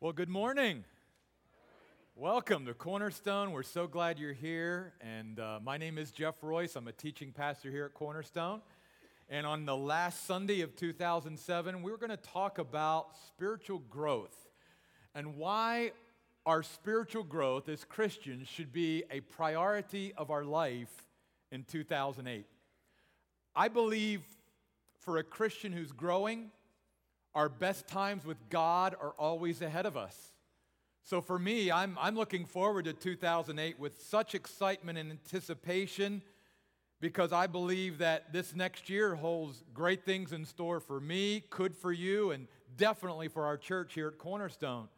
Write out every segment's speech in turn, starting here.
Well, good morning. Welcome to Cornerstone. We're so glad you're here. And uh, my name is Jeff Royce. I'm a teaching pastor here at Cornerstone. And on the last Sunday of 2007, we were going to talk about spiritual growth and why our spiritual growth as Christians should be a priority of our life in 2008. I believe for a Christian who's growing, our best times with God are always ahead of us. So for me, I'm, I'm looking forward to 2008 with such excitement and anticipation because I believe that this next year holds great things in store for me, could for you, and definitely for our church here at Cornerstone.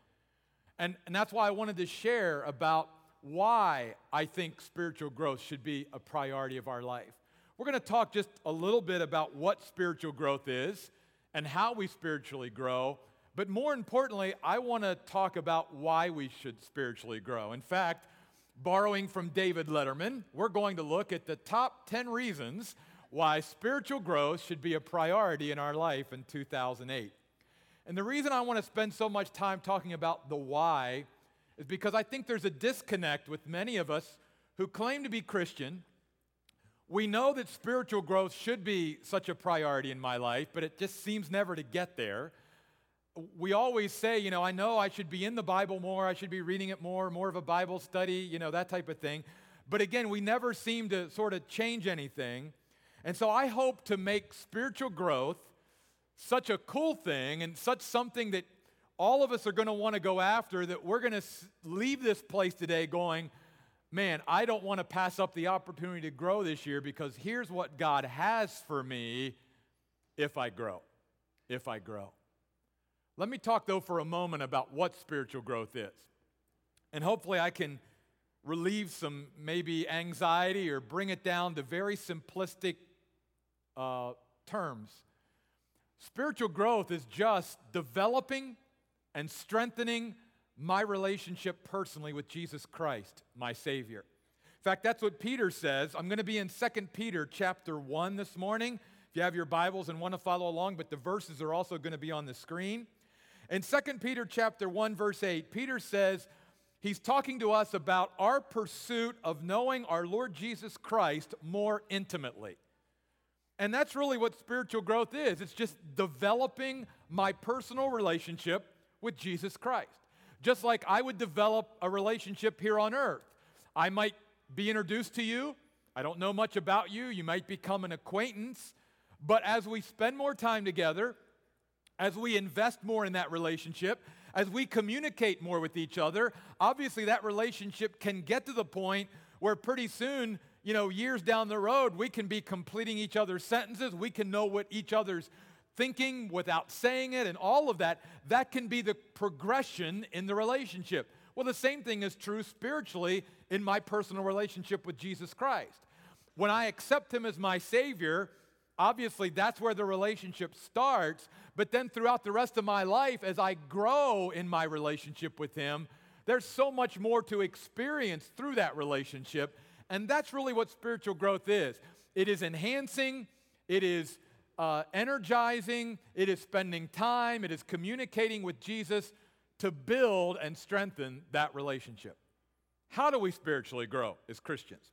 And, and that's why I wanted to share about why I think spiritual growth should be a priority of our life. We're going to talk just a little bit about what spiritual growth is and how we spiritually grow. But more importantly, I want to talk about why we should spiritually grow. In fact, borrowing from David Letterman, we're going to look at the top 10 reasons why spiritual growth should be a priority in our life in 2008. And the reason I want to spend so much time talking about the why is because I think there's a disconnect with many of us who claim to be Christian. We know that spiritual growth should be such a priority in my life, but it just seems never to get there. We always say, you know, I know I should be in the Bible more, I should be reading it more, more of a Bible study, you know, that type of thing. But again, we never seem to sort of change anything. And so I hope to make spiritual growth such a cool thing and such something that all of us are going to want to go after that we're going to leave this place today going, man, I don't want to pass up the opportunity to grow this year because here's what God has for me if I grow. If I grow. Let me talk, though, for a moment about what spiritual growth is. And hopefully, I can relieve some maybe anxiety or bring it down to very simplistic uh, terms. Spiritual growth is just developing and strengthening my relationship personally with Jesus Christ, my Savior. In fact, that's what Peter says. I'm going to be in 2 Peter chapter 1 this morning. If you have your Bibles and want to follow along, but the verses are also going to be on the screen. In 2 Peter chapter 1 verse 8, Peter says he's talking to us about our pursuit of knowing our Lord Jesus Christ more intimately. And that's really what spiritual growth is. It's just developing my personal relationship with Jesus Christ. Just like I would develop a relationship here on earth. I might be introduced to you. I don't know much about you. You might become an acquaintance. But as we spend more time together, as we invest more in that relationship, as we communicate more with each other, obviously that relationship can get to the point where pretty soon you know, years down the road, we can be completing each other's sentences. We can know what each other's thinking without saying it, and all of that. That can be the progression in the relationship. Well, the same thing is true spiritually in my personal relationship with Jesus Christ. When I accept Him as my Savior, obviously that's where the relationship starts. But then throughout the rest of my life, as I grow in my relationship with Him, there's so much more to experience through that relationship and that's really what spiritual growth is it is enhancing, it is uh, energizing, it is spending time, it is communicating with Jesus to build and strengthen that relationship. How do we spiritually grow as Christians?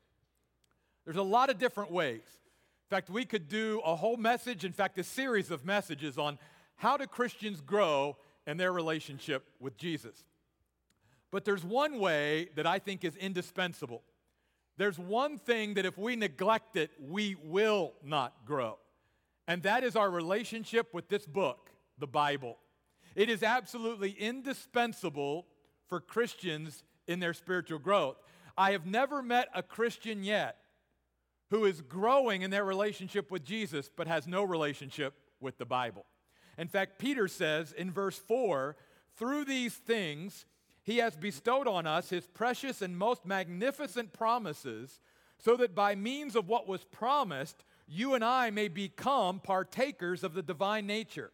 There's a lot of different ways. In fact, we could do a whole message, in fact, a series of messages on how do Christians grow in their relationship with Jesus. But there's one way that I think is indispensable. There's one thing that if we neglect it, we will not grow, and that is our relationship with this book, the Bible. It is absolutely indispensable for Christians in their spiritual growth. I have never met a Christian yet who is growing in their relationship with Jesus but has no relationship with the Bible. In fact, Peter says in verse 4 through these things, he has bestowed on us his precious and most magnificent promises, so that by means of what was promised, you and I may become partakers of the divine nature.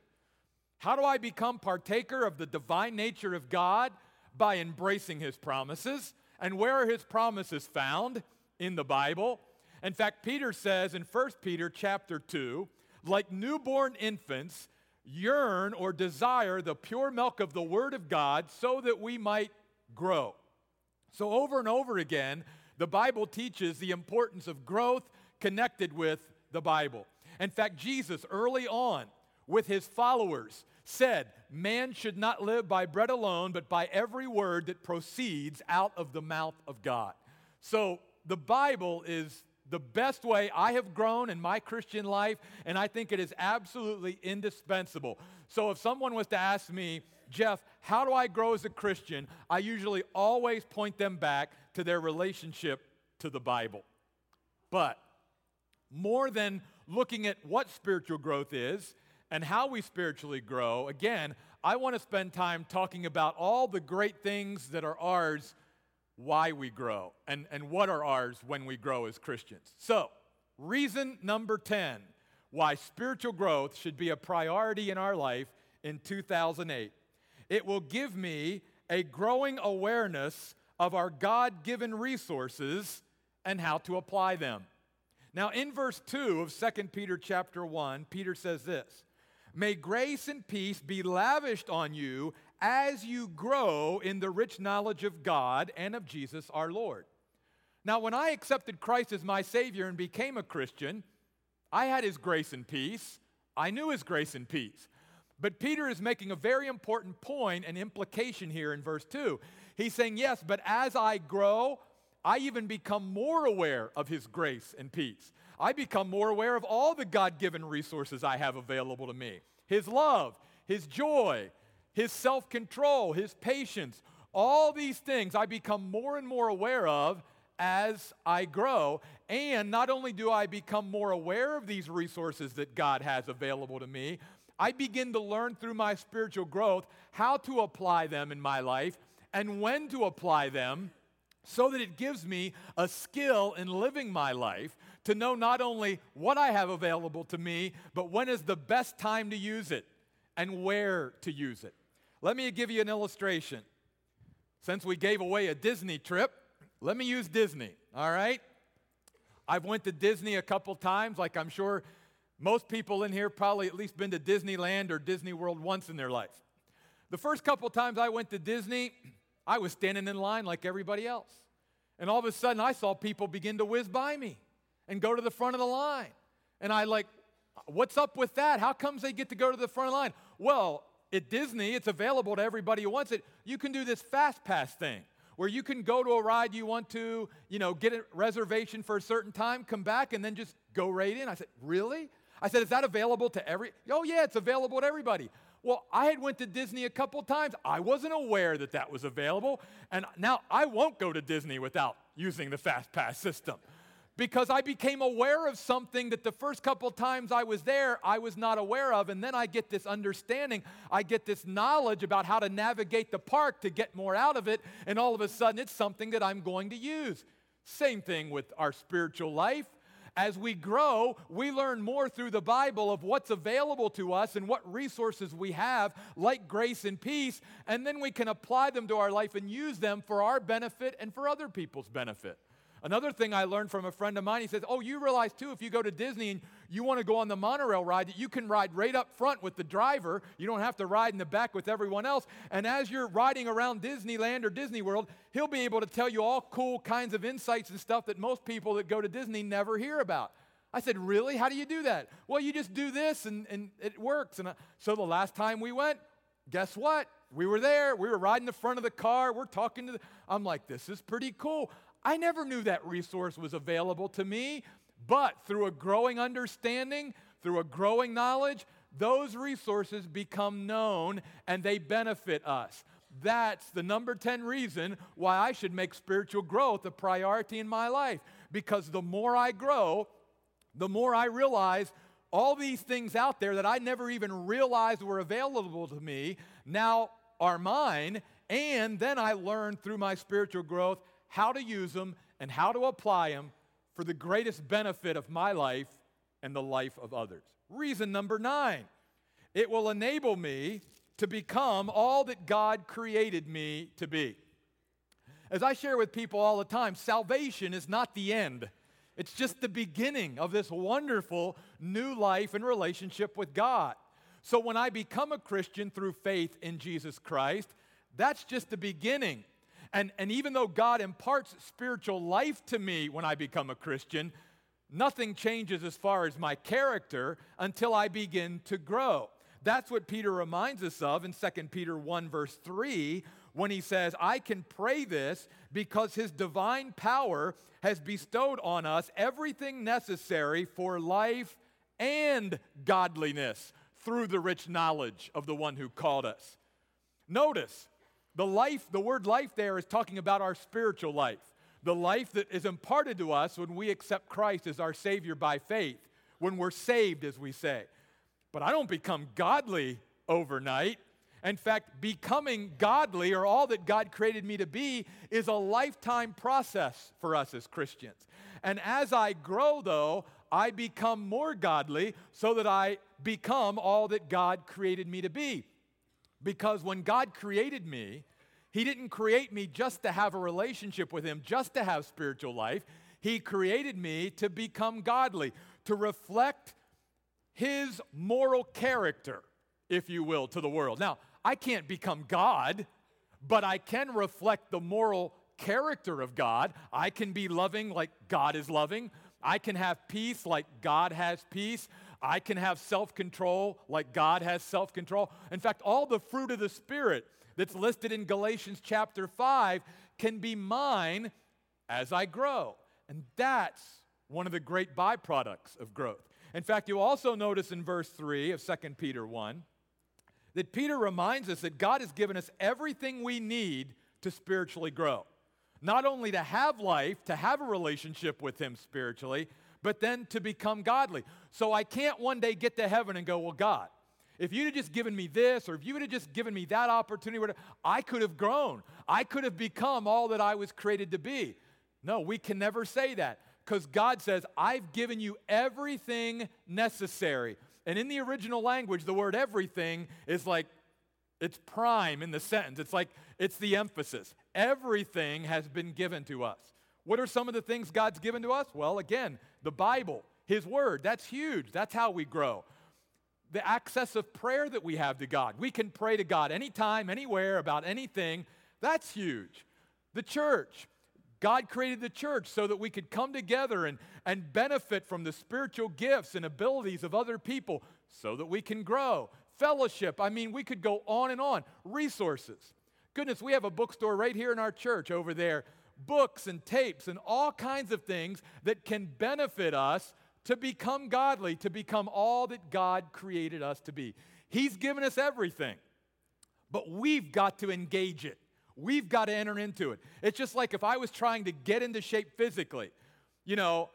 How do I become partaker of the divine nature of God? By embracing his promises. And where are his promises found? In the Bible. In fact, Peter says in 1 Peter chapter 2, like newborn infants, yearn or desire the pure milk of the Word of God so that we might grow. So, over and over again, the Bible teaches the importance of growth connected with the Bible. In fact, Jesus, early on with his followers, said, Man should not live by bread alone, but by every word that proceeds out of the mouth of God. So, the Bible is the best way I have grown in my Christian life, and I think it is absolutely indispensable. So, if someone was to ask me, Jeff, how do I grow as a Christian? I usually always point them back to their relationship to the Bible. But more than looking at what spiritual growth is and how we spiritually grow, again, I want to spend time talking about all the great things that are ours why we grow and, and what are ours when we grow as Christians. So, reason number 10 why spiritual growth should be a priority in our life in 2008. It will give me a growing awareness of our God given resources and how to apply them. Now, in verse 2 of 2 Peter chapter 1, Peter says this May grace and peace be lavished on you as you grow in the rich knowledge of God and of Jesus our Lord. Now, when I accepted Christ as my Savior and became a Christian, I had His grace and peace. I knew His grace and peace. But Peter is making a very important point and implication here in verse 2. He's saying, Yes, but as I grow, I even become more aware of His grace and peace. I become more aware of all the God given resources I have available to me His love, His joy, his self control, his patience, all these things I become more and more aware of as I grow. And not only do I become more aware of these resources that God has available to me, I begin to learn through my spiritual growth how to apply them in my life and when to apply them so that it gives me a skill in living my life to know not only what I have available to me, but when is the best time to use it and where to use it. Let me give you an illustration. Since we gave away a Disney trip, let me use Disney, all right? I've went to Disney a couple times, like I'm sure most people in here probably at least been to Disneyland or Disney World once in their life. The first couple times I went to Disney, I was standing in line like everybody else. And all of a sudden I saw people begin to whiz by me and go to the front of the line. And I like, what's up with that? How comes they get to go to the front of the line? Well, at Disney, it's available to everybody who wants it. You can do this fast pass thing where you can go to a ride you want to, you know, get a reservation for a certain time, come back, and then just go right in. I said, Really? I said, Is that available to every? Oh, yeah, it's available to everybody. Well, I had went to Disney a couple times. I wasn't aware that that was available, and now I won't go to Disney without using the fast pass system because I became aware of something that the first couple times I was there, I was not aware of. And then I get this understanding, I get this knowledge about how to navigate the park to get more out of it. And all of a sudden, it's something that I'm going to use. Same thing with our spiritual life. As we grow, we learn more through the Bible of what's available to us and what resources we have, like grace and peace, and then we can apply them to our life and use them for our benefit and for other people's benefit. Another thing I learned from a friend of mine, he says, Oh, you realize too, if you go to Disney and you want to go on the monorail ride, that you can ride right up front with the driver. You don't have to ride in the back with everyone else. And as you're riding around Disneyland or Disney World, he'll be able to tell you all cool kinds of insights and stuff that most people that go to Disney never hear about. I said, Really? How do you do that? Well, you just do this and, and it works. And I, so the last time we went, guess what? We were there. We were riding the front of the car. We're talking to the. I'm like, this is pretty cool. I never knew that resource was available to me, but through a growing understanding, through a growing knowledge, those resources become known and they benefit us. That's the number 10 reason why I should make spiritual growth a priority in my life. Because the more I grow, the more I realize all these things out there that I never even realized were available to me now are mine. And then I learn through my spiritual growth how to use them and how to apply them for the greatest benefit of my life and the life of others. Reason number nine it will enable me to become all that God created me to be. As I share with people all the time, salvation is not the end. It's just the beginning of this wonderful new life and relationship with God. So when I become a Christian through faith in Jesus Christ, that's just the beginning. And, and even though God imparts spiritual life to me when I become a Christian, nothing changes as far as my character until I begin to grow. That's what Peter reminds us of in 2 Peter 1, verse 3, when he says, I can pray this because his divine power has bestowed on us everything necessary for life and godliness through the rich knowledge of the one who called us. Notice, the life, the word life there is talking about our spiritual life, the life that is imparted to us when we accept Christ as our Savior by faith, when we're saved, as we say. But I don't become godly overnight. In fact, becoming godly, or all that God created me to be, is a lifetime process for us as Christians. And as I grow, though, I become more godly so that I become all that God created me to be. Because when God created me, He didn't create me just to have a relationship with Him, just to have spiritual life. He created me to become godly, to reflect His moral character, if you will, to the world. Now, I can't become God, but I can reflect the moral character of God. I can be loving like God is loving. I can have peace like God has peace. I can have self control like God has self control. In fact, all the fruit of the Spirit that's listed in Galatians chapter 5 can be mine as I grow. And that's one of the great byproducts of growth. In fact, you also notice in verse 3 of 2 Peter 1 that Peter reminds us that God has given us everything we need to spiritually grow not only to have life, to have a relationship with Him spiritually, but then to become godly. So I can't one day get to heaven and go, Well, God, if you'd have just given me this, or if you would have just given me that opportunity, I could have grown. I could have become all that I was created to be. No, we can never say that because God says, I've given you everything necessary. And in the original language, the word everything is like it's prime in the sentence. It's like it's the emphasis. Everything has been given to us. What are some of the things God's given to us? Well, again, the Bible, His Word. That's huge. That's how we grow. The access of prayer that we have to God. We can pray to God anytime, anywhere, about anything. That's huge. The church. God created the church so that we could come together and, and benefit from the spiritual gifts and abilities of other people so that we can grow fellowship. I mean, we could go on and on. Resources. Goodness, we have a bookstore right here in our church over there. Books and tapes and all kinds of things that can benefit us to become godly, to become all that God created us to be. He's given us everything, but we've got to engage it. We've got to enter into it. It's just like if I was trying to get into shape physically, you know,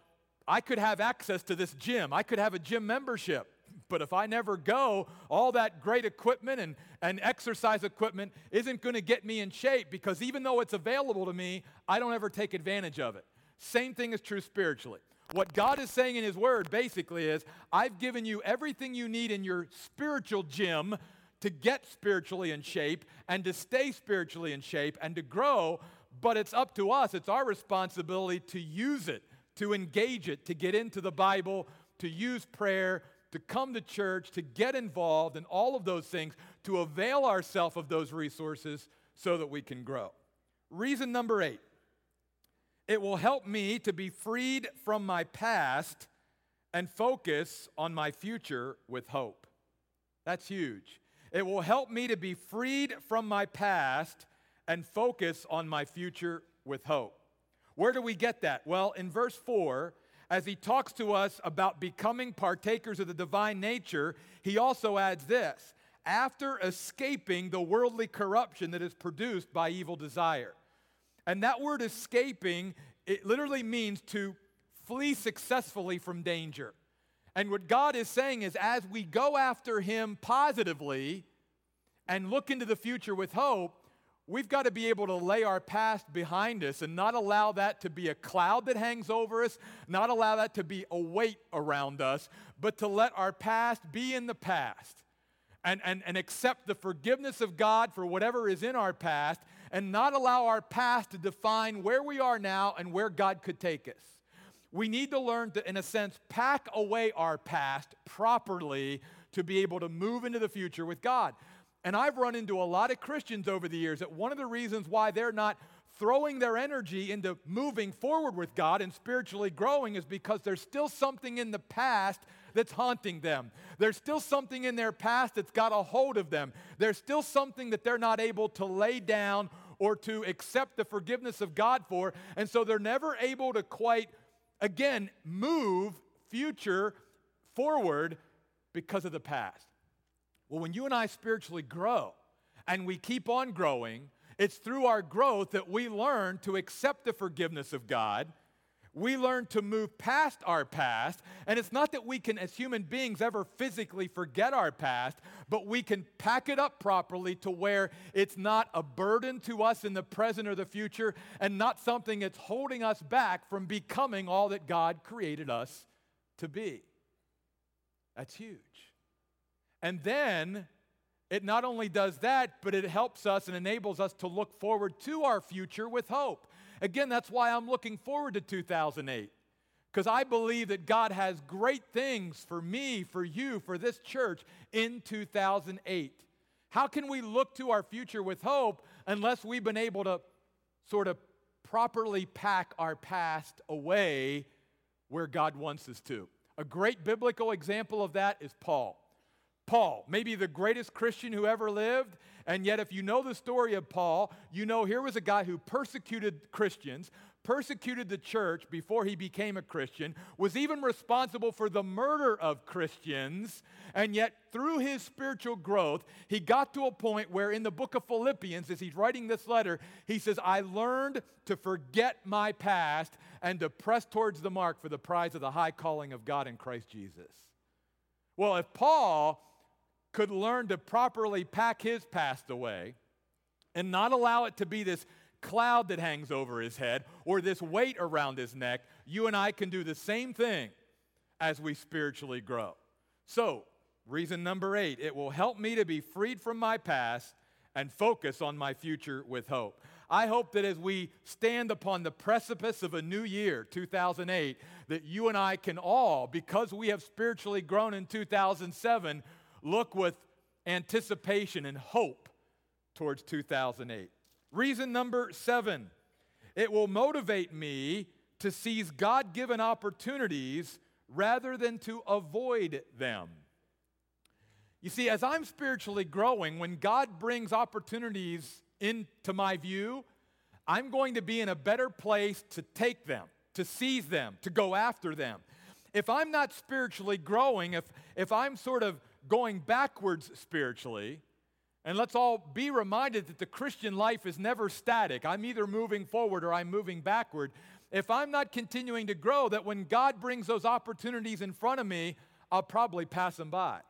I could have access to this gym, I could have a gym membership. But if I never go, all that great equipment and, and exercise equipment isn't going to get me in shape because even though it's available to me, I don't ever take advantage of it. Same thing is true spiritually. What God is saying in His Word basically is I've given you everything you need in your spiritual gym to get spiritually in shape and to stay spiritually in shape and to grow, but it's up to us. It's our responsibility to use it, to engage it, to get into the Bible, to use prayer, to come to church, to get involved in all of those things, to avail ourselves of those resources so that we can grow. Reason number eight it will help me to be freed from my past and focus on my future with hope. That's huge. It will help me to be freed from my past and focus on my future with hope. Where do we get that? Well, in verse 4, as he talks to us about becoming partakers of the divine nature, he also adds this after escaping the worldly corruption that is produced by evil desire. And that word escaping, it literally means to flee successfully from danger. And what God is saying is, as we go after Him positively and look into the future with hope, we've got to be able to lay our past behind us and not allow that to be a cloud that hangs over us, not allow that to be a weight around us, but to let our past be in the past and, and, and accept the forgiveness of God for whatever is in our past and not allow our past to define where we are now and where God could take us. We need to learn to, in a sense, pack away our past properly to be able to move into the future with God. And I've run into a lot of Christians over the years that one of the reasons why they're not throwing their energy into moving forward with God and spiritually growing is because there's still something in the past that's haunting them. There's still something in their past that's got a hold of them. There's still something that they're not able to lay down or to accept the forgiveness of God for. And so they're never able to quite, again, move future forward because of the past. Well, when you and I spiritually grow and we keep on growing, it's through our growth that we learn to accept the forgiveness of God. We learn to move past our past. And it's not that we can, as human beings, ever physically forget our past, but we can pack it up properly to where it's not a burden to us in the present or the future and not something that's holding us back from becoming all that God created us to be. That's huge. And then it not only does that, but it helps us and enables us to look forward to our future with hope. Again, that's why I'm looking forward to 2008, because I believe that God has great things for me, for you, for this church in 2008. How can we look to our future with hope unless we've been able to sort of properly pack our past away where God wants us to? A great biblical example of that is Paul. Paul, maybe the greatest Christian who ever lived. And yet, if you know the story of Paul, you know here was a guy who persecuted Christians, persecuted the church before he became a Christian, was even responsible for the murder of Christians. And yet, through his spiritual growth, he got to a point where in the book of Philippians, as he's writing this letter, he says, I learned to forget my past and to press towards the mark for the prize of the high calling of God in Christ Jesus. Well, if Paul could learn to properly pack his past away and not allow it to be this cloud that hangs over his head or this weight around his neck, you and I can do the same thing as we spiritually grow. So, reason number eight it will help me to be freed from my past and focus on my future with hope. I hope that as we stand upon the precipice of a new year, 2008, that you and I can all, because we have spiritually grown in 2007, look with anticipation and hope towards 2008. Reason number seven it will motivate me to seize God given opportunities rather than to avoid them. You see, as I'm spiritually growing, when God brings opportunities into my view, I'm going to be in a better place to take them, to seize them, to go after them. If I'm not spiritually growing, if, if I'm sort of going backwards spiritually. And let's all be reminded that the Christian life is never static. I'm either moving forward or I'm moving backward. If I'm not continuing to grow, that when God brings those opportunities in front of me, I'll probably pass them by.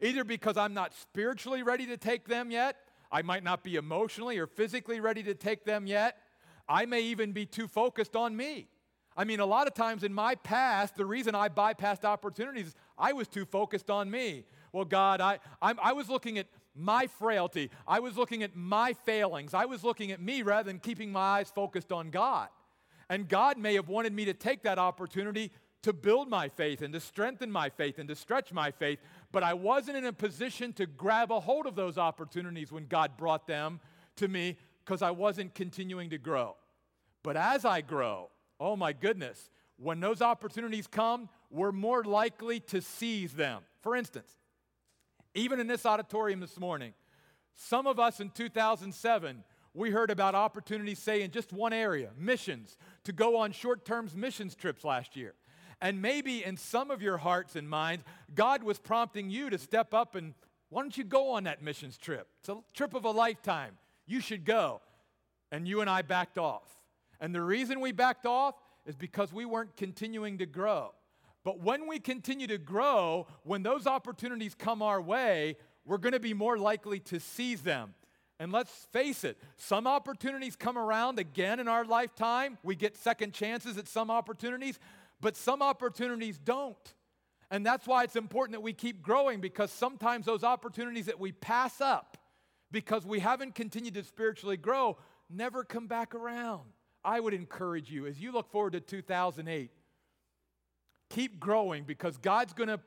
Either because I'm not spiritually ready to take them yet, I might not be emotionally or physically ready to take them yet, I may even be too focused on me. I mean, a lot of times in my past, the reason I bypassed opportunities, I was too focused on me. Well, God, I, I'm, I was looking at my frailty. I was looking at my failings. I was looking at me rather than keeping my eyes focused on God. And God may have wanted me to take that opportunity to build my faith and to strengthen my faith and to stretch my faith, but I wasn't in a position to grab a hold of those opportunities when God brought them to me because I wasn't continuing to grow. But as I grow, oh my goodness, when those opportunities come, we're more likely to seize them. For instance, even in this auditorium this morning, some of us in 2007, we heard about opportunities, say, in just one area missions, to go on short term missions trips last year. And maybe in some of your hearts and minds, God was prompting you to step up and why don't you go on that missions trip? It's a trip of a lifetime. You should go. And you and I backed off. And the reason we backed off is because we weren't continuing to grow. But when we continue to grow, when those opportunities come our way, we're going to be more likely to seize them. And let's face it, some opportunities come around again in our lifetime. We get second chances at some opportunities, but some opportunities don't. And that's why it's important that we keep growing because sometimes those opportunities that we pass up because we haven't continued to spiritually grow never come back around. I would encourage you as you look forward to 2008 Keep growing because God's going to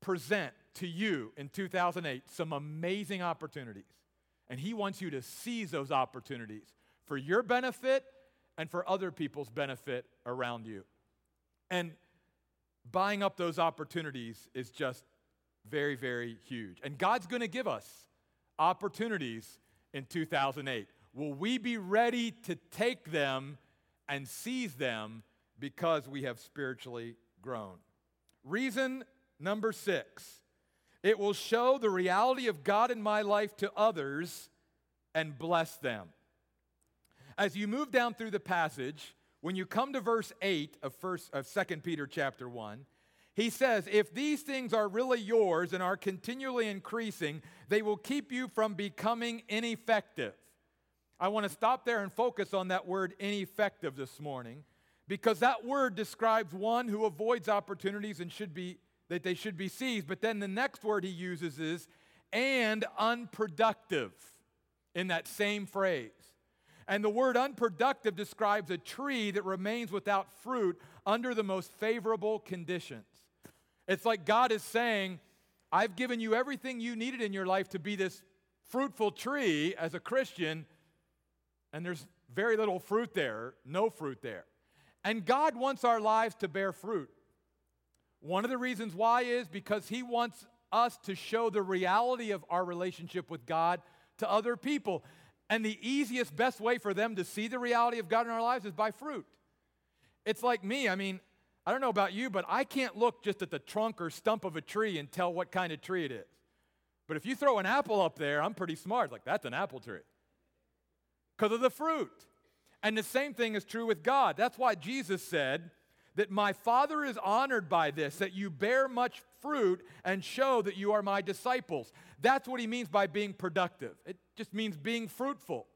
present to you in 2008 some amazing opportunities. And He wants you to seize those opportunities for your benefit and for other people's benefit around you. And buying up those opportunities is just very, very huge. And God's going to give us opportunities in 2008. Will we be ready to take them and seize them because we have spiritually grown? Reason number six it will show the reality of God in my life to others and bless them. As you move down through the passage, when you come to verse 8 of, first, of 2 Peter chapter 1, he says, If these things are really yours and are continually increasing, they will keep you from becoming ineffective. I want to stop there and focus on that word ineffective this morning because that word describes one who avoids opportunities and should be that they should be seized. But then the next word he uses is and unproductive in that same phrase. And the word unproductive describes a tree that remains without fruit under the most favorable conditions. It's like God is saying, I've given you everything you needed in your life to be this fruitful tree as a Christian, and there's very little fruit there, no fruit there. And God wants our lives to bear fruit. One of the reasons why is because He wants us to show the reality of our relationship with God to other people. And the easiest, best way for them to see the reality of God in our lives is by fruit. It's like me. I mean, I don't know about you, but I can't look just at the trunk or stump of a tree and tell what kind of tree it is. But if you throw an apple up there, I'm pretty smart. Like, that's an apple tree because of the fruit. And the same thing is true with God. That's why Jesus said, that my Father is honored by this, that you bear much fruit and show that you are my disciples. That's what he means by being productive. It just means being fruitful.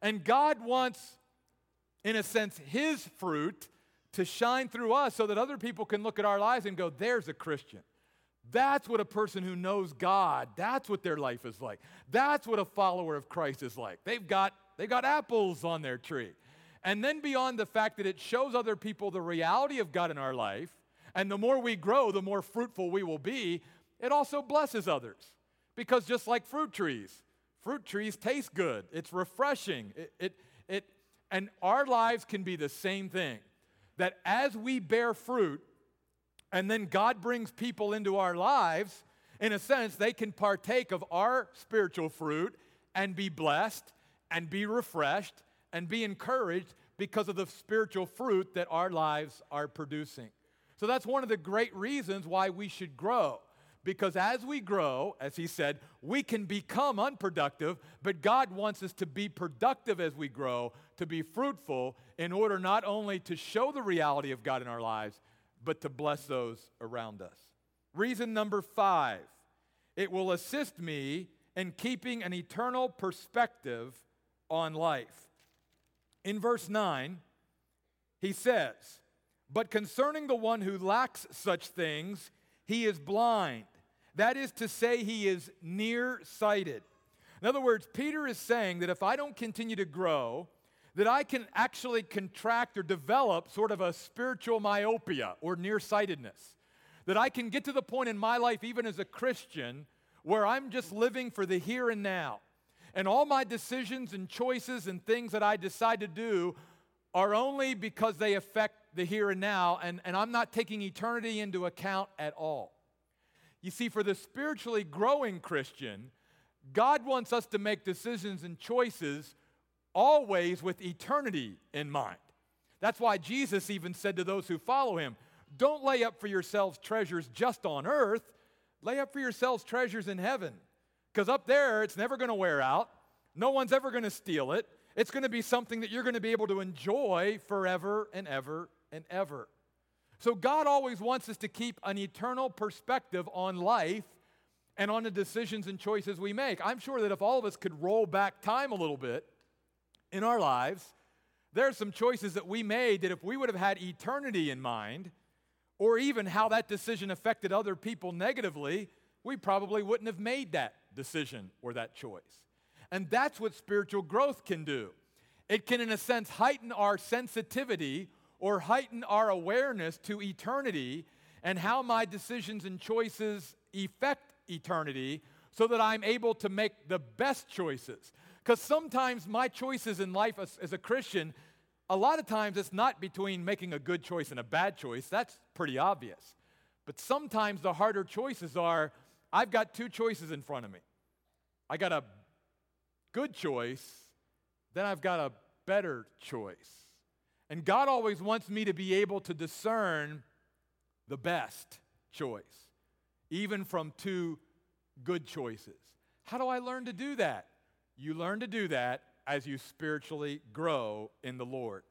And God wants, in a sense, his fruit to shine through us so that other people can look at our lives and go, there's a Christian. That's what a person who knows God, that's what their life is like. That's what a follower of Christ is like. They've got, they've got apples on their tree. And then beyond the fact that it shows other people the reality of God in our life, and the more we grow, the more fruitful we will be, it also blesses others. Because just like fruit trees, fruit trees taste good, it's refreshing. It, it, it, and our lives can be the same thing. That as we bear fruit, and then God brings people into our lives, in a sense, they can partake of our spiritual fruit and be blessed and be refreshed and be encouraged because of the spiritual fruit that our lives are producing. So that's one of the great reasons why we should grow. Because as we grow, as he said, we can become unproductive, but God wants us to be productive as we grow, to be fruitful, in order not only to show the reality of God in our lives, but to bless those around us. Reason number five it will assist me in keeping an eternal perspective on life. In verse 9, he says, But concerning the one who lacks such things, he is blind. That is to say, he is nearsighted. In other words, Peter is saying that if I don't continue to grow, that I can actually contract or develop sort of a spiritual myopia or nearsightedness. That I can get to the point in my life, even as a Christian, where I'm just living for the here and now. And all my decisions and choices and things that I decide to do are only because they affect the here and now, and, and I'm not taking eternity into account at all. You see, for the spiritually growing Christian, God wants us to make decisions and choices always with eternity in mind. That's why Jesus even said to those who follow him, Don't lay up for yourselves treasures just on earth, lay up for yourselves treasures in heaven. Because up there, it's never going to wear out. No one's ever going to steal it. It's going to be something that you're going to be able to enjoy forever and ever and ever. So, God always wants us to keep an eternal perspective on life and on the decisions and choices we make. I'm sure that if all of us could roll back time a little bit in our lives, there are some choices that we made that if we would have had eternity in mind, or even how that decision affected other people negatively, we probably wouldn't have made that decision or that choice. And that's what spiritual growth can do. It can, in a sense, heighten our sensitivity or heighten our awareness to eternity and how my decisions and choices affect eternity so that I'm able to make the best choices. Because sometimes my choices in life as, as, a Christian, a lot of times it's not between making a good choice and a bad choice. That's pretty obvious. But sometimes the harder choices are I've got two choices in front of me. I got a good choice, then I've got a better choice. And God always wants me to be able to discern the best choice, even from two good choices. How do I learn to do that? You learn to do that as you spiritually grow in the Lord.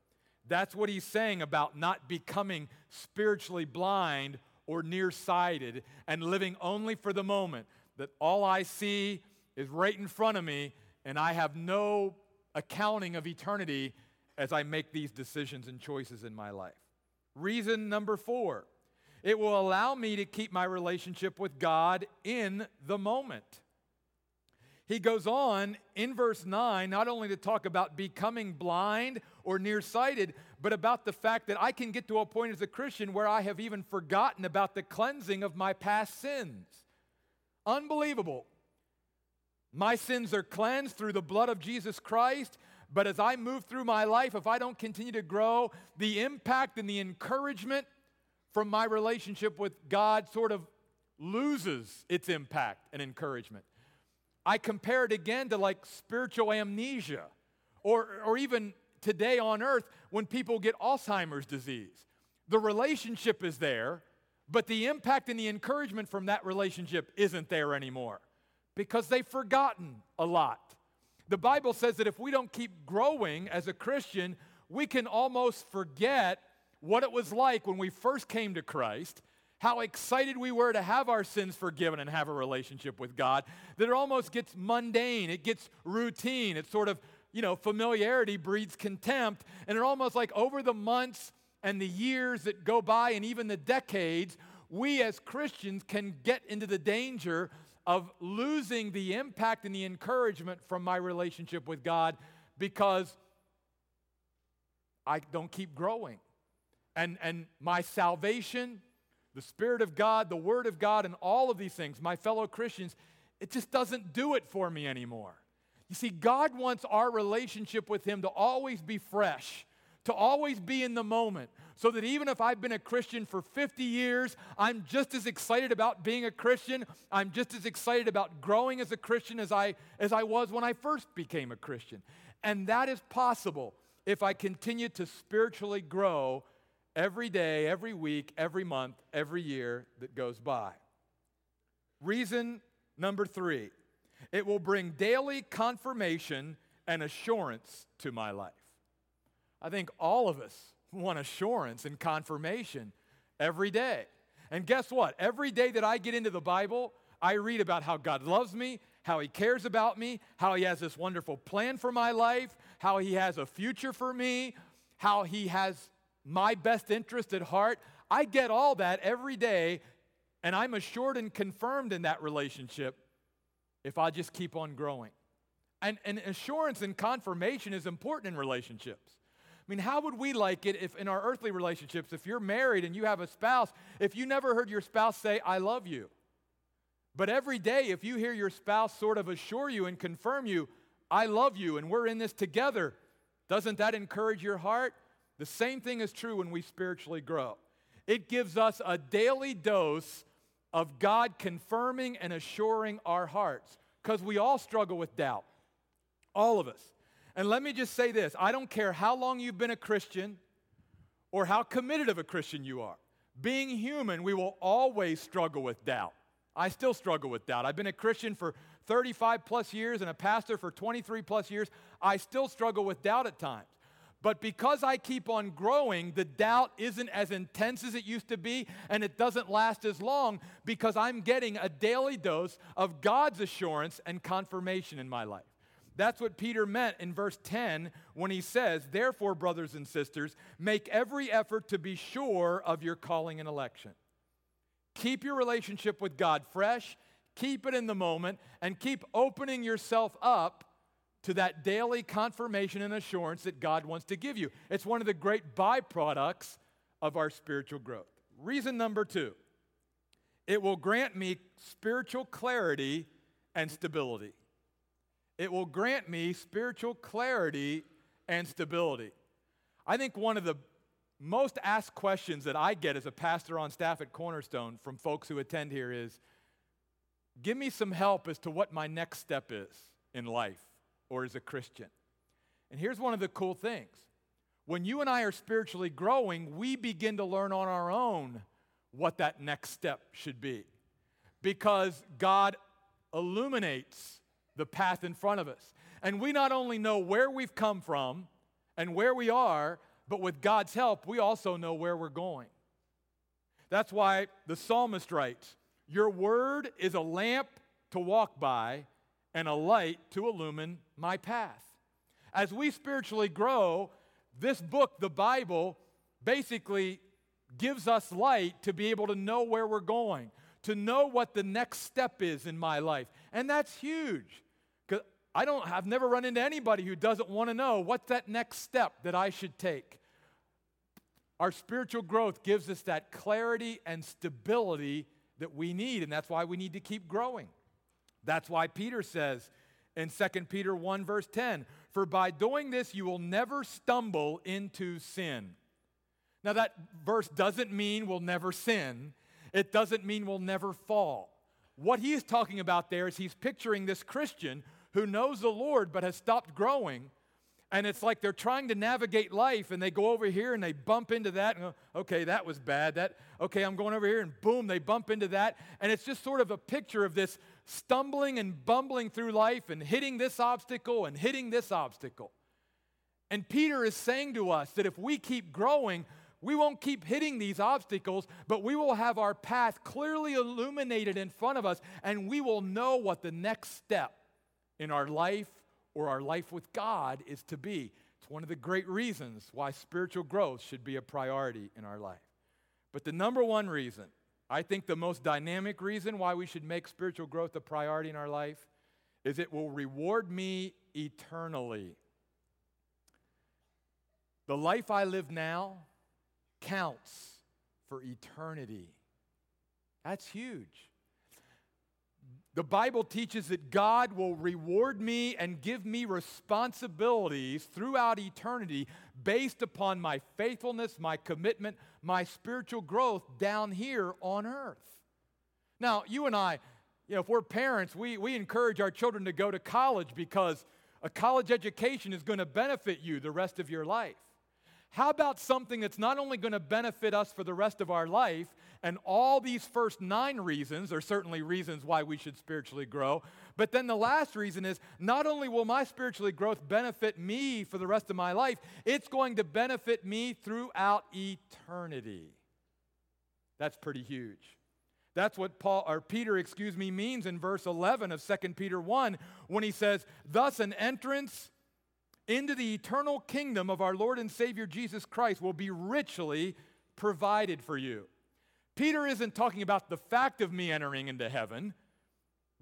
That's what he's saying about not becoming spiritually blind or nearsighted and living only for the moment. That all I see is right in front of me and I have no accounting of eternity as I make these decisions and choices in my life. Reason number four it will allow me to keep my relationship with God in the moment. He goes on in verse 9 not only to talk about becoming blind or nearsighted, but about the fact that I can get to a point as a Christian where I have even forgotten about the cleansing of my past sins. Unbelievable. My sins are cleansed through the blood of Jesus Christ, but as I move through my life, if I don't continue to grow, the impact and the encouragement from my relationship with God sort of loses its impact and encouragement. I compare it again to like spiritual amnesia or, or even today on earth when people get Alzheimer's disease. The relationship is there, but the impact and the encouragement from that relationship isn't there anymore because they've forgotten a lot. The Bible says that if we don't keep growing as a Christian, we can almost forget what it was like when we first came to Christ, how excited we were to have our sins forgiven and have a relationship with God, that it almost gets mundane, it gets routine, it's sort of, you know, familiarity breeds contempt, and it almost like over the months and the years that go by and even the decades, we as Christians can get into the danger of losing the impact and the encouragement from my relationship with God because I don't keep growing. And, and my salvation, the Spirit of God, the Word of God, and all of these things, my fellow Christians, it just doesn't do it for me anymore. You see, God wants our relationship with Him to always be fresh, to always be in the moment, so that even if I've been a Christian for 50 years, I'm just as excited about being a Christian. I'm just as excited about growing as a Christian as I, as I was when I first became a Christian. And that is possible if I continue to spiritually grow every day, every week, every month, every year that goes by. Reason number three it will bring daily confirmation and assurance to my life. I think all of us want assurance and confirmation every day. And guess what? Every day that I get into the Bible, I read about how God loves me, how He cares about me, how He has this wonderful plan for my life, how He has a future for me, how He has my best interest at heart. I get all that every day, and I'm assured and confirmed in that relationship if I just keep on growing. And, and assurance and confirmation is important in relationships. I mean, how would we like it if in our earthly relationships, if you're married and you have a spouse, if you never heard your spouse say, I love you? But every day, if you hear your spouse sort of assure you and confirm you, I love you and we're in this together, doesn't that encourage your heart? The same thing is true when we spiritually grow. It gives us a daily dose of God confirming and assuring our hearts because we all struggle with doubt. All of us. And let me just say this I don't care how long you've been a Christian or how committed of a Christian you are. Being human, we will always struggle with doubt. I still struggle with doubt. I've been a Christian for 35 plus years and a pastor for 23 plus years. I still struggle with doubt at times. But because I keep on growing, the doubt isn't as intense as it used to be, and it doesn't last as long because I'm getting a daily dose of God's assurance and confirmation in my life. That's what Peter meant in verse 10 when he says, Therefore, brothers and sisters, make every effort to be sure of your calling and election. Keep your relationship with God fresh, keep it in the moment, and keep opening yourself up to that daily confirmation and assurance that God wants to give you. It's one of the great byproducts of our spiritual growth. Reason number two It will grant me spiritual clarity and stability. It will grant me spiritual clarity and stability. I think one of the most asked questions that I get as a pastor on staff at Cornerstone from folks who attend here is give me some help as to what my next step is in life or as a Christian. And here's one of the cool things when you and I are spiritually growing, we begin to learn on our own what that next step should be because God illuminates the path in front of us. And we not only know where we've come from and where we are, but with God's help, we also know where we're going. That's why the psalmist writes, Your word is a lamp to walk by and a light to illumine my path. As we spiritually grow, this book, the Bible, basically gives us light to be able to know where we're going, to know what the next step is in my life. And that's huge. Cuz I don't I've never run into anybody who doesn't want to know what's that next step that I should take. Our spiritual growth gives us that clarity and stability that we need, and that's why we need to keep growing. That's why Peter says in 2 Peter 1, verse 10, For by doing this you will never stumble into sin. Now, that verse doesn't mean we'll never sin, it doesn't mean we'll never fall. What he is talking about there is he's picturing this Christian who knows the Lord but has stopped growing and it's like they're trying to navigate life and they go over here and they bump into that and go, okay, that was bad. That okay, I'm going over here and boom, they bump into that. And it's just sort of a picture of this stumbling and bumbling through life and hitting this obstacle and hitting this obstacle. And Peter is saying to us that if we keep growing, we won't keep hitting these obstacles, but we will have our path clearly illuminated in front of us, and we will know what the next step in our life or our life with God is to be. It's one of the great reasons why spiritual growth should be a priority in our life. But the number one reason, I think the most dynamic reason why we should make spiritual growth a priority in our life, is it will reward me eternally. The life I live now counts for eternity. That's huge. The Bible teaches that God will reward me and give me responsibilities throughout eternity based upon my faithfulness, my commitment, my spiritual growth down here on earth. Now, you and I, you know, if we're parents, we, we encourage our children to go to college because a college education is going to benefit you the rest of your life. How about something that's not only going to benefit us for the rest of our life, and all these first nine reasons are certainly reasons why we should spiritually grow, but then the last reason is not only will my spiritually growth benefit me for the rest of my life, it's going to benefit me throughout eternity. That's pretty huge. That's what Paul or Peter, excuse me, means in verse 11 of 2 Peter 1 when he says, "Thus an entrance into the eternal kingdom of our Lord and Savior Jesus Christ will be richly provided for you. Peter isn't talking about the fact of me entering into heaven.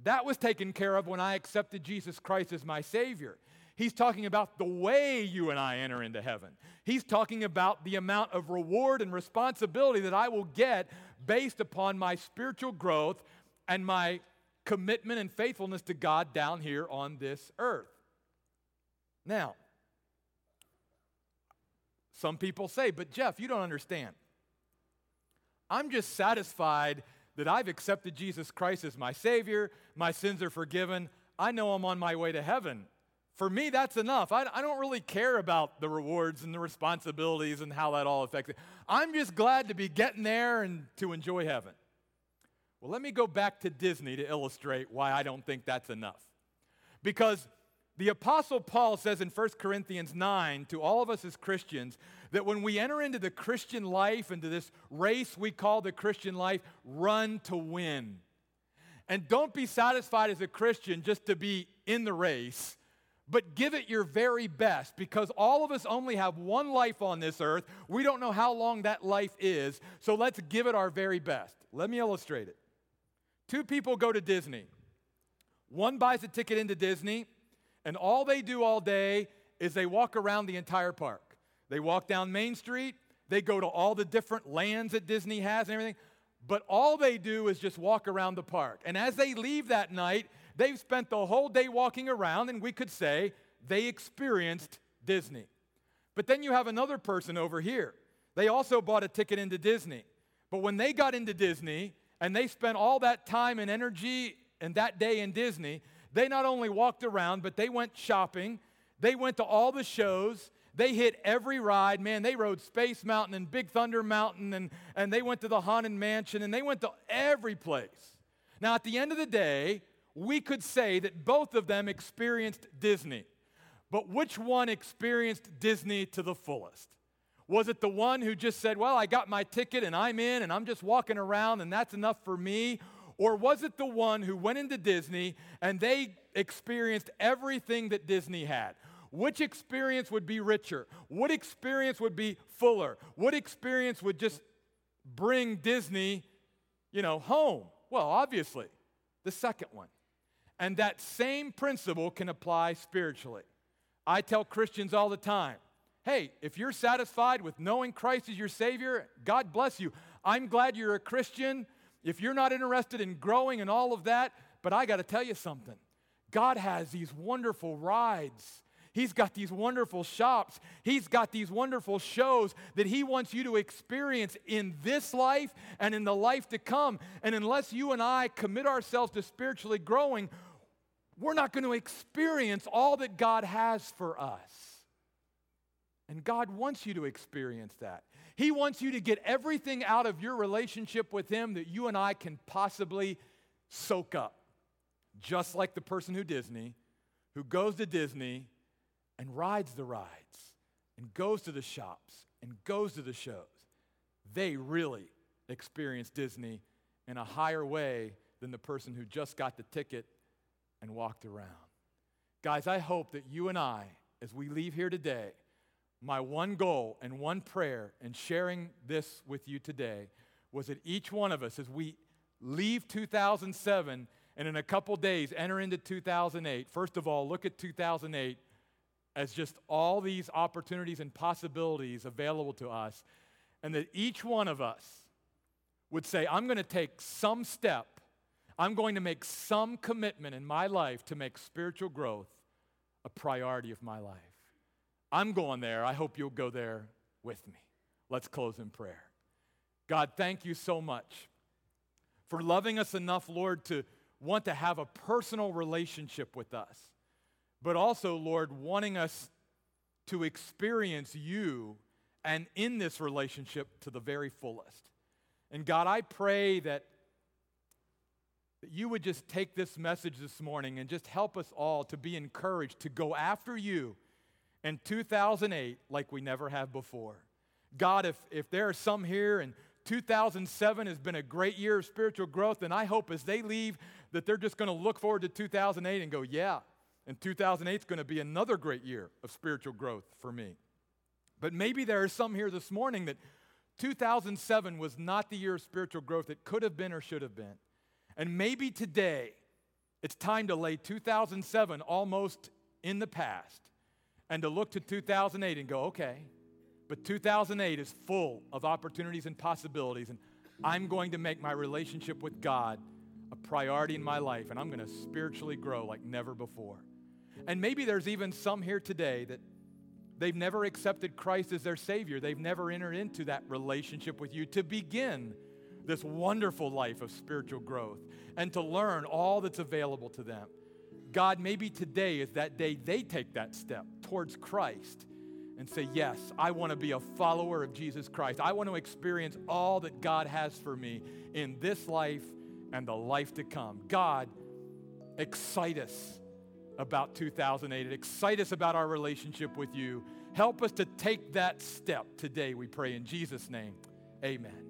That was taken care of when I accepted Jesus Christ as my Savior. He's talking about the way you and I enter into heaven. He's talking about the amount of reward and responsibility that I will get based upon my spiritual growth and my commitment and faithfulness to God down here on this earth. Now, some people say, but Jeff, you don't understand. I'm just satisfied that I've accepted Jesus Christ as my Savior, my sins are forgiven, I know I'm on my way to heaven. For me, that's enough. I, I, don't really care about the rewards and the responsibilities and how that all affects it. I'm just glad to be getting there and to enjoy heaven. Well, let me go back to Disney to illustrate why I don't think that's enough. Because the Apostle Paul says in 1 Corinthians 9 to all of us as Christians that when we enter into the Christian life, into this race we call the Christian life, run to win. And don't be satisfied as a Christian just to be in the race, but give it your very best because all of us only have one life on this earth. We don't know how long that life is, so let's give it our very best. Let me illustrate it. Two people go to Disney. One buys a ticket into Disney and all they do all day is they walk around the entire park. They walk down Main Street, they go to all the different lands that Disney has and everything. but all they do is just walk around the park. And as they leave that night, they've spent the whole day walking around, and we could say they experienced Disney. But then you have another person over here. They also bought a ticket into Disney. But when they got into Disney and they spent all that time and energy and that day in Disney, they not only walked around, but they went shopping. They went to all the shows. They hit every ride. Man, they rode Space Mountain and Big Thunder Mountain, and, and they went to the Haunted Mansion, and they went to every place. Now, at the end of the day, we could say that both of them experienced Disney. But which one experienced Disney to the fullest? Was it the one who just said, Well, I got my ticket and I'm in and I'm just walking around and that's enough for me? Or was it the one who went into Disney and they experienced everything that Disney had? Which experience would be richer? What experience would be fuller? What experience would just bring Disney, you know, home? Well, obviously, the second one. And that same principle can apply spiritually. I tell Christians all the time hey, if you're satisfied with knowing Christ as your Savior, God bless you. I'm glad you're a Christian. If you're not interested in growing and all of that, but I got to tell you something God has these wonderful rides. He's got these wonderful shops. He's got these wonderful shows that He wants you to experience in this life and in the life to come. And unless you and I commit ourselves to spiritually growing, we're not going to experience all that God has for us. And God wants you to experience that. He wants you to get everything out of your relationship with Him that you and I can possibly soak up. Just like the person who Disney, who goes to Disney and rides the rides and goes to the shops and goes to the shows. They really experience Disney in a higher way than the person who just got the ticket and walked around. Guys, I hope that you and I, as we leave here today, my one goal and one prayer in sharing this with you today was that each one of us, as we leave 2007 and in a couple days enter into 2008, first of all, look at 2008 as just all these opportunities and possibilities available to us, and that each one of us would say, I'm going to take some step, I'm going to make some commitment in my life to make spiritual growth a priority of my life. I'm going there. I hope you'll go there with me. Let's close in prayer. God, thank you so much for loving us enough, Lord, to want to have a personal relationship with us, but also, Lord, wanting us to experience you and in this relationship to the very fullest. And God, I pray that, that you would just take this message this morning and just help us all to be encouraged to go after you in 2008 like we never have before. God, if, if there are some here and 2007 has been a great year of spiritual growth, then I hope as they leave that they're just going to look forward to 2008 and go, yeah, and 2008 is going to be another great year of spiritual growth for me. But maybe there are some here this morning that 2007 was not the year of spiritual growth it could have been or should have been. And maybe today it's time to lay 2007 almost in the past and to look to 2008 and go, okay, but 2008 is full of opportunities and possibilities, and I'm going to make my relationship with God a priority in my life, and I'm going to spiritually grow like never before. And maybe there's even some here today that they've never accepted Christ as their Savior. They've never entered into that relationship with you to begin this wonderful life of spiritual growth and to learn all that's available to them. God, maybe today is that day they take that step towards Christ and say, Yes, I want to be a follower of Jesus Christ. I want to experience all that God has for me in this life and the life to come. God, excite us about 2008. Excite us about our relationship with you. Help us to take that step today, we pray in Jesus' name. Amen.